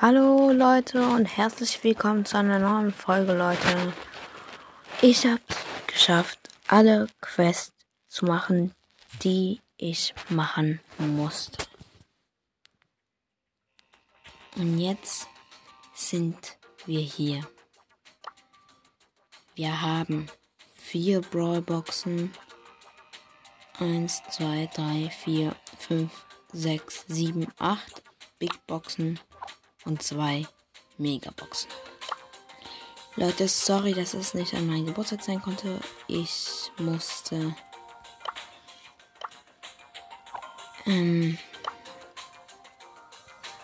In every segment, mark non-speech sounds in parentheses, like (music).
Hallo Leute und herzlich willkommen zu einer neuen Folge, Leute. Ich habe geschafft, alle Quests zu machen, die ich machen musste. Und jetzt sind wir hier. Wir haben vier Brawlboxen. Eins, zwei, drei, vier, fünf, sechs, sieben, acht Big Boxen und zwei Megaboxen. Leute, sorry, dass es nicht an meinem Geburtstag sein konnte. Ich musste ähm,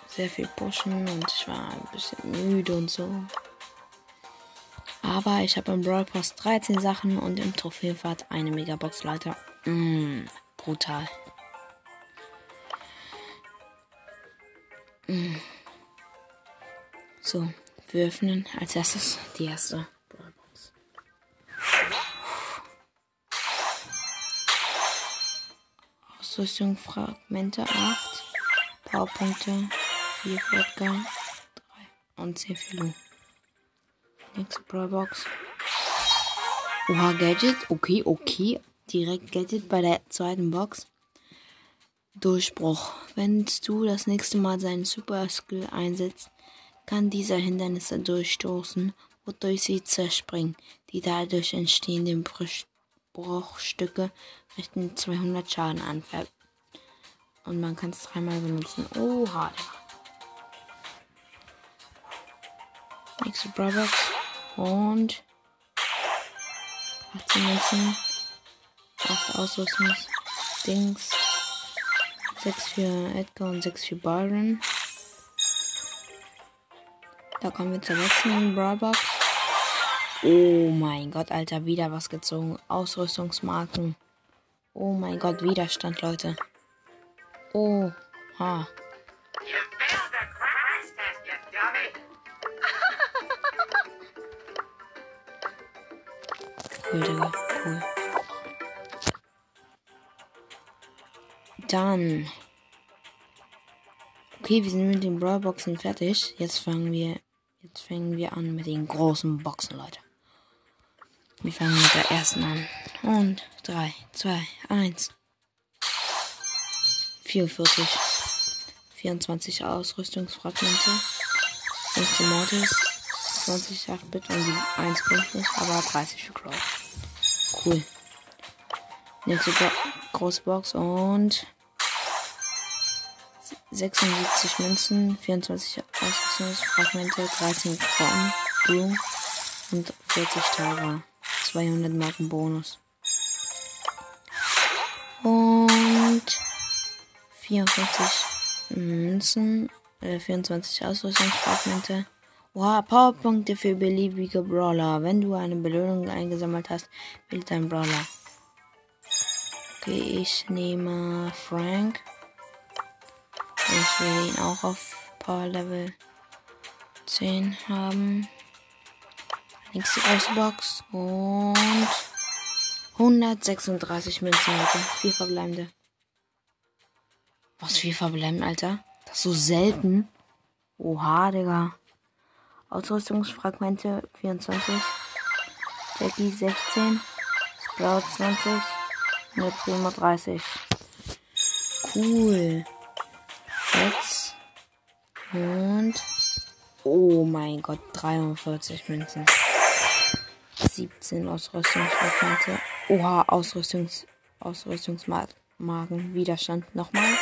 sehr viel pushen und ich war ein bisschen müde und so. Aber ich habe im Brawl Pass 13 Sachen und im Trophäenfahrt eine Megabox, Leute. Mm, brutal. Mm. So, wir öffnen als erstes die erste. Ausrüstung, Fragmente 8, Powerpunkte 4 für Edgar, 3 und 10 für. Nächste Brawlbox. Oha, Gadget. Okay, okay. Direkt Gadget bei der zweiten Box. Durchbruch. Wenn du das nächste Mal seinen Super Skill einsetzt, kann dieser Hindernisse durchstoßen, wodurch sie zerspringen. Die dadurch entstehenden Bruch Bruchstücke richten 200 Schaden an. Und man kann es dreimal benutzen. Oha. Nächste Brawlbox. Und 18 Münzen. 8 Ausrüstungsdings. 6 für Edgar und 6 für Byron. Da kommen wir zur letzten Brawlbox. Oh mein Gott, Alter, wieder was gezogen. Ausrüstungsmarken. Oh mein Gott, Widerstand, Leute. Oh, ha. Cool, Digga, cool. Dann. Okay, wir sind mit den Brawlboxen fertig. Jetzt fangen wir Jetzt fangen wir an mit den großen Boxen, Leute. Wir fangen mit der ersten an. Und 3, 2, 1. 44. 24 Ausrüstungsfragmente. 15 Mortis. 20 8-Bit und die 1 bringt aber 30 für Crow. Cool. Nächste große Box und 76 Münzen, 24 Ausrüstungsfragmente, 13 Kronen, Blumen und 40 Tara. 200 Marken Bonus. Und 54 Münzen, äh, 24 Ausrüstungsfragmente. Wow, Powerpunkte für beliebige Brawler. Wenn du eine Belohnung eingesammelt hast, wähle dein Brawler. Okay, ich nehme Frank. Ich will ihn auch auf Power Level 10 haben. Nächste Box und 136 Münzen, Alter. Vier verbleibende. Was vier verbleibende, Alter? Das ist so selten. Oha, Digga. Ausrüstungsfragmente 24. Jackie 16. Sprout 20. Mit Primo 30. Cool. Jetzt. Und. Oh mein Gott, 43 Münzen. 17 Ausrüstungsfragmente. Oha, Ausrüstungs Ausrüstungsmagen. Widerstand nochmal.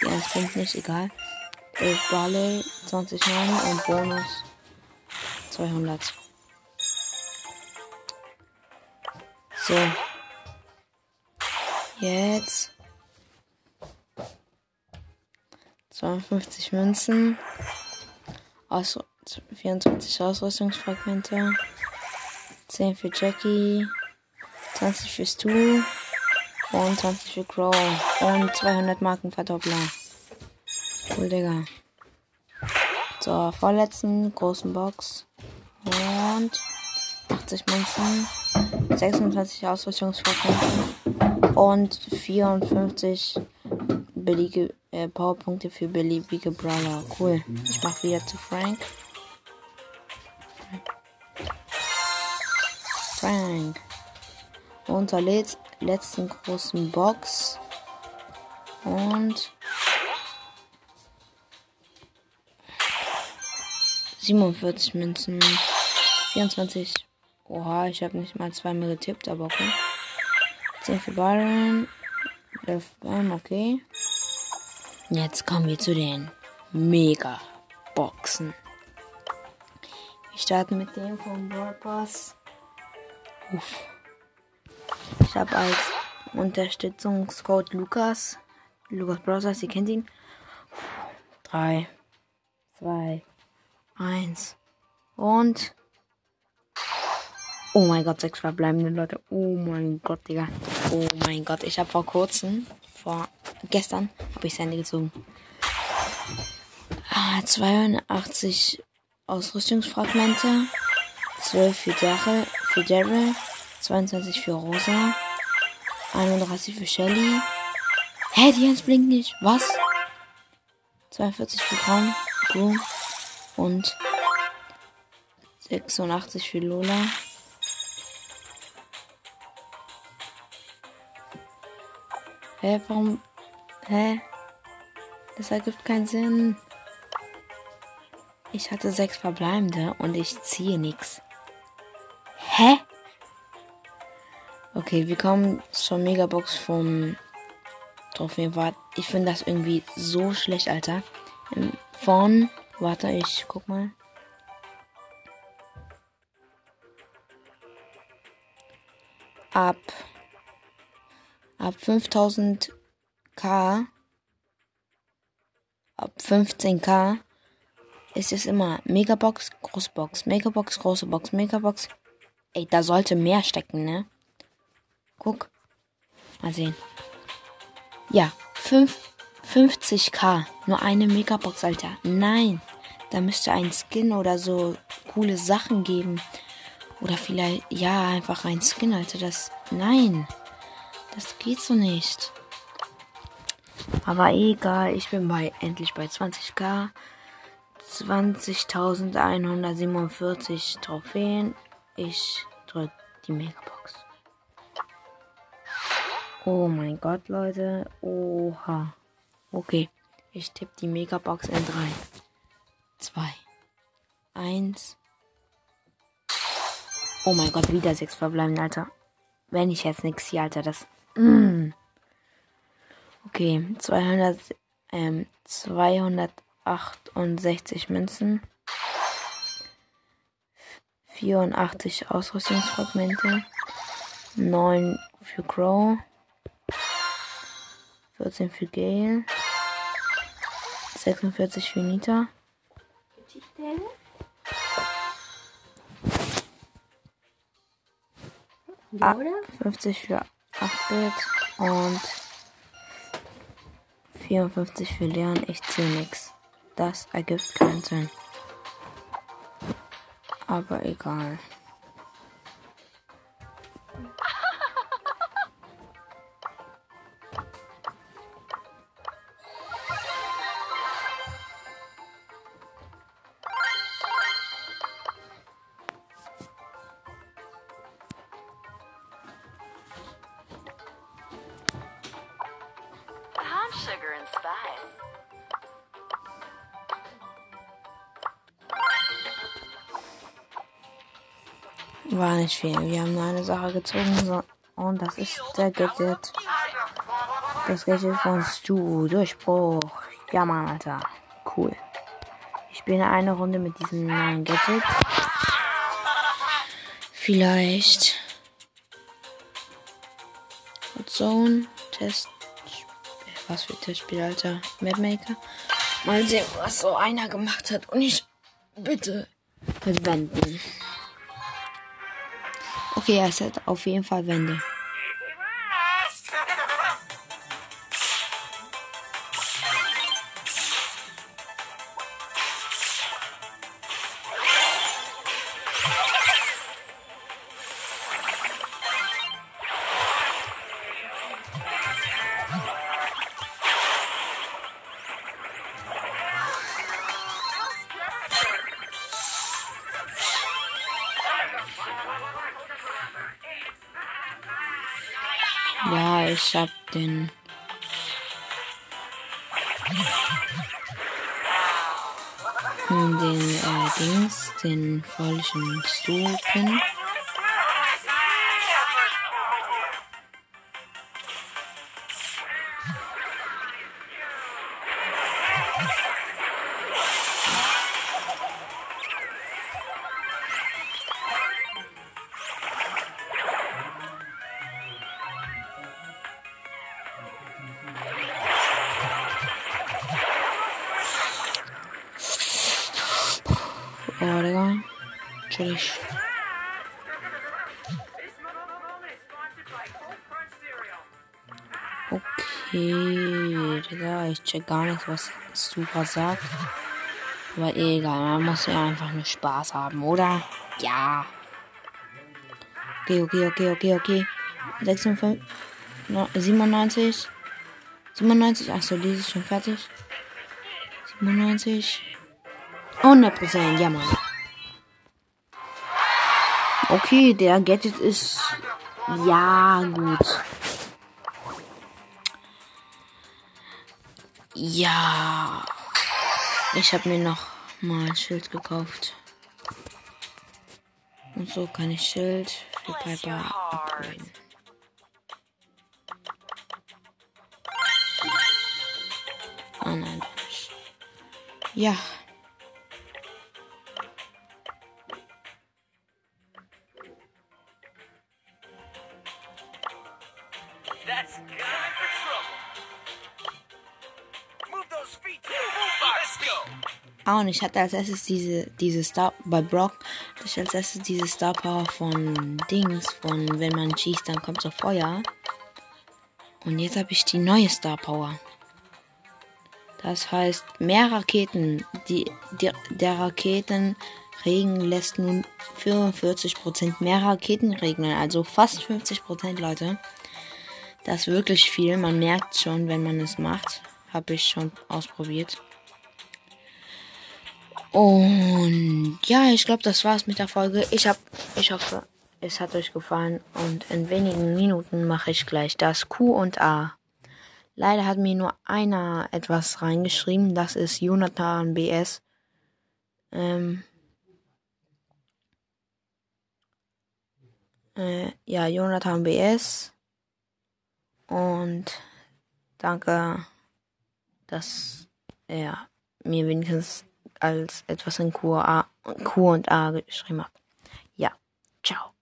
Die 1 bringt nicht, egal. 11 Balle, 20 Mann und Bonus 200. So. Jetzt 52 Münzen. Aus 24 Ausrüstungsfragmente. 10 für Jackie. 20 für Stu. Und 20 für Crow. Und 200 Marken Verdoppler. Cool, Digga. Zur vorletzten großen Box. Und 80 Münzen. 26 Ausrüstungsfragmente. Und 54 billige äh, Powerpunkte für beliebige Brawler. Cool. Ich mach wieder zu Frank. Frank. Unter letz letzten großen Box. Und 47 Münzen. 24. Oha, ich habe nicht mal zweimal getippt, aber okay. 10 für Byron. 11 Byron, okay. Jetzt kommen wir zu den Mega-Boxen. Wir starten mit dem vom World Pass. Uff. Ich habe als Unterstützungscode Lukas. Lukas Brothers, ihr kennt ihn. 3, 2, 1 und Oh mein Gott, sechs verbleibende Leute. Oh mein Gott, Digga. Oh mein Gott, ich habe vor kurzem, vor gestern, habe ich Sandy gezogen. 82 ah, Ausrüstungsfragmente, 12 für Daryl, für Daryl, 22 für Rosa, 31 für Shelly. Hä, die Hans blinkt nicht. Was? 42 für Braun, Broom und 86 für Lola. Hä, warum? Hä? Das ergibt keinen Sinn. Ich hatte sechs verbleibende und ich ziehe nichts. Hä? Okay, wir kommen zur Megabox vom Trophäenwart. Ich finde das irgendwie so schlecht, Alter. Ähm, von, warte, ich guck mal. Ab ab 5000k, ab 15k ist es immer Megabox, Großbox, Megabox, große Box, Megabox. Ey, da sollte mehr stecken, ne? Guck. Mal sehen. Ja, 5, 50k. Nur eine Megabox, Alter. Nein. Da müsste ein Skin oder so coole Sachen geben. Oder vielleicht, ja, einfach ein Skin, Alter. Das, nein. Das geht so nicht. Aber egal, ich bin bei endlich bei 20k. 20.147 Trophäen. Ich drück die Megabox. Oh mein Gott, Leute. Oha. Okay. Ich tippe die Megabox in 3, 2, 1. Oh mein Gott, wieder 6 verbleiben, Alter. Wenn ich jetzt nichts hier, Alter, das Mm. (clears throat) Okay, 200, ähm, 268 Münzen. 84 Ausrüstungsfragmente. 9 für Crow. 14 für Gale. 46 für Nita. Ah, 50 für 8-Bit und 54 für Leon. Ich zähle nichts. Das ergibt keinen Sinn. Aber egal. War nicht viel. Wir haben nur eine Sache gezogen so, und das ist der Gadget. Das Gadget von Stu. Durchbruch. Ja, Mann, Alter. Cool. Ich spiele eine Runde mit diesem neuen Gadget. Vielleicht. Zone. Test. Was für Testspiel, Alter. Mapmaker. Mal sehen, was so einer gemacht hat. Und ich bitte verwenden. Okay, er hat auf jeden Fall Wände. Ich hab den. Den äh, Dings, den falschen Stufen. Oh, Digga. Chillig. Okay, Digga, ich check gar nicht, was Super sagt. Aber egal, man muss ja einfach nur Spaß haben, oder? Ja. Okay, okay, okay, okay, okay. 56, 97. 97, achso, die ist schon fertig. 97. 100 Prozent, ja, Mann. Okay, der Gadget ist. Ja, gut. Ja. Ich habe mir noch mal ein Schild gekauft. Und so kann ich Schild für Piper upgraden. Oh nein. Ja. That's time for trouble. Move those feet. Let's go. Ah, und ich hatte als erstes diese, diese Star, bei Brock, hatte ich als erstes diese Star Power von Dings, von wenn man schießt, dann kommt so Feuer. Und jetzt habe ich die neue Star Power. Das heißt, mehr Raketen, die, die, der Raketenregen lässt nun 44% mehr Raketen regnen, also fast 50% Leute. Das ist wirklich viel, man merkt schon, wenn man es macht. Habe ich schon ausprobiert. Und ja, ich glaube, das war's mit der Folge. Ich hab, ich hoffe, es hat euch gefallen und in wenigen Minuten mache ich gleich das Q und A. Leider hat mir nur einer etwas reingeschrieben. Das ist Jonathan BS. Ähm, äh, ja, Jonathan BS. Und danke, dass er mir wenigstens als etwas in Q, und A geschrieben hat. Ja, ciao.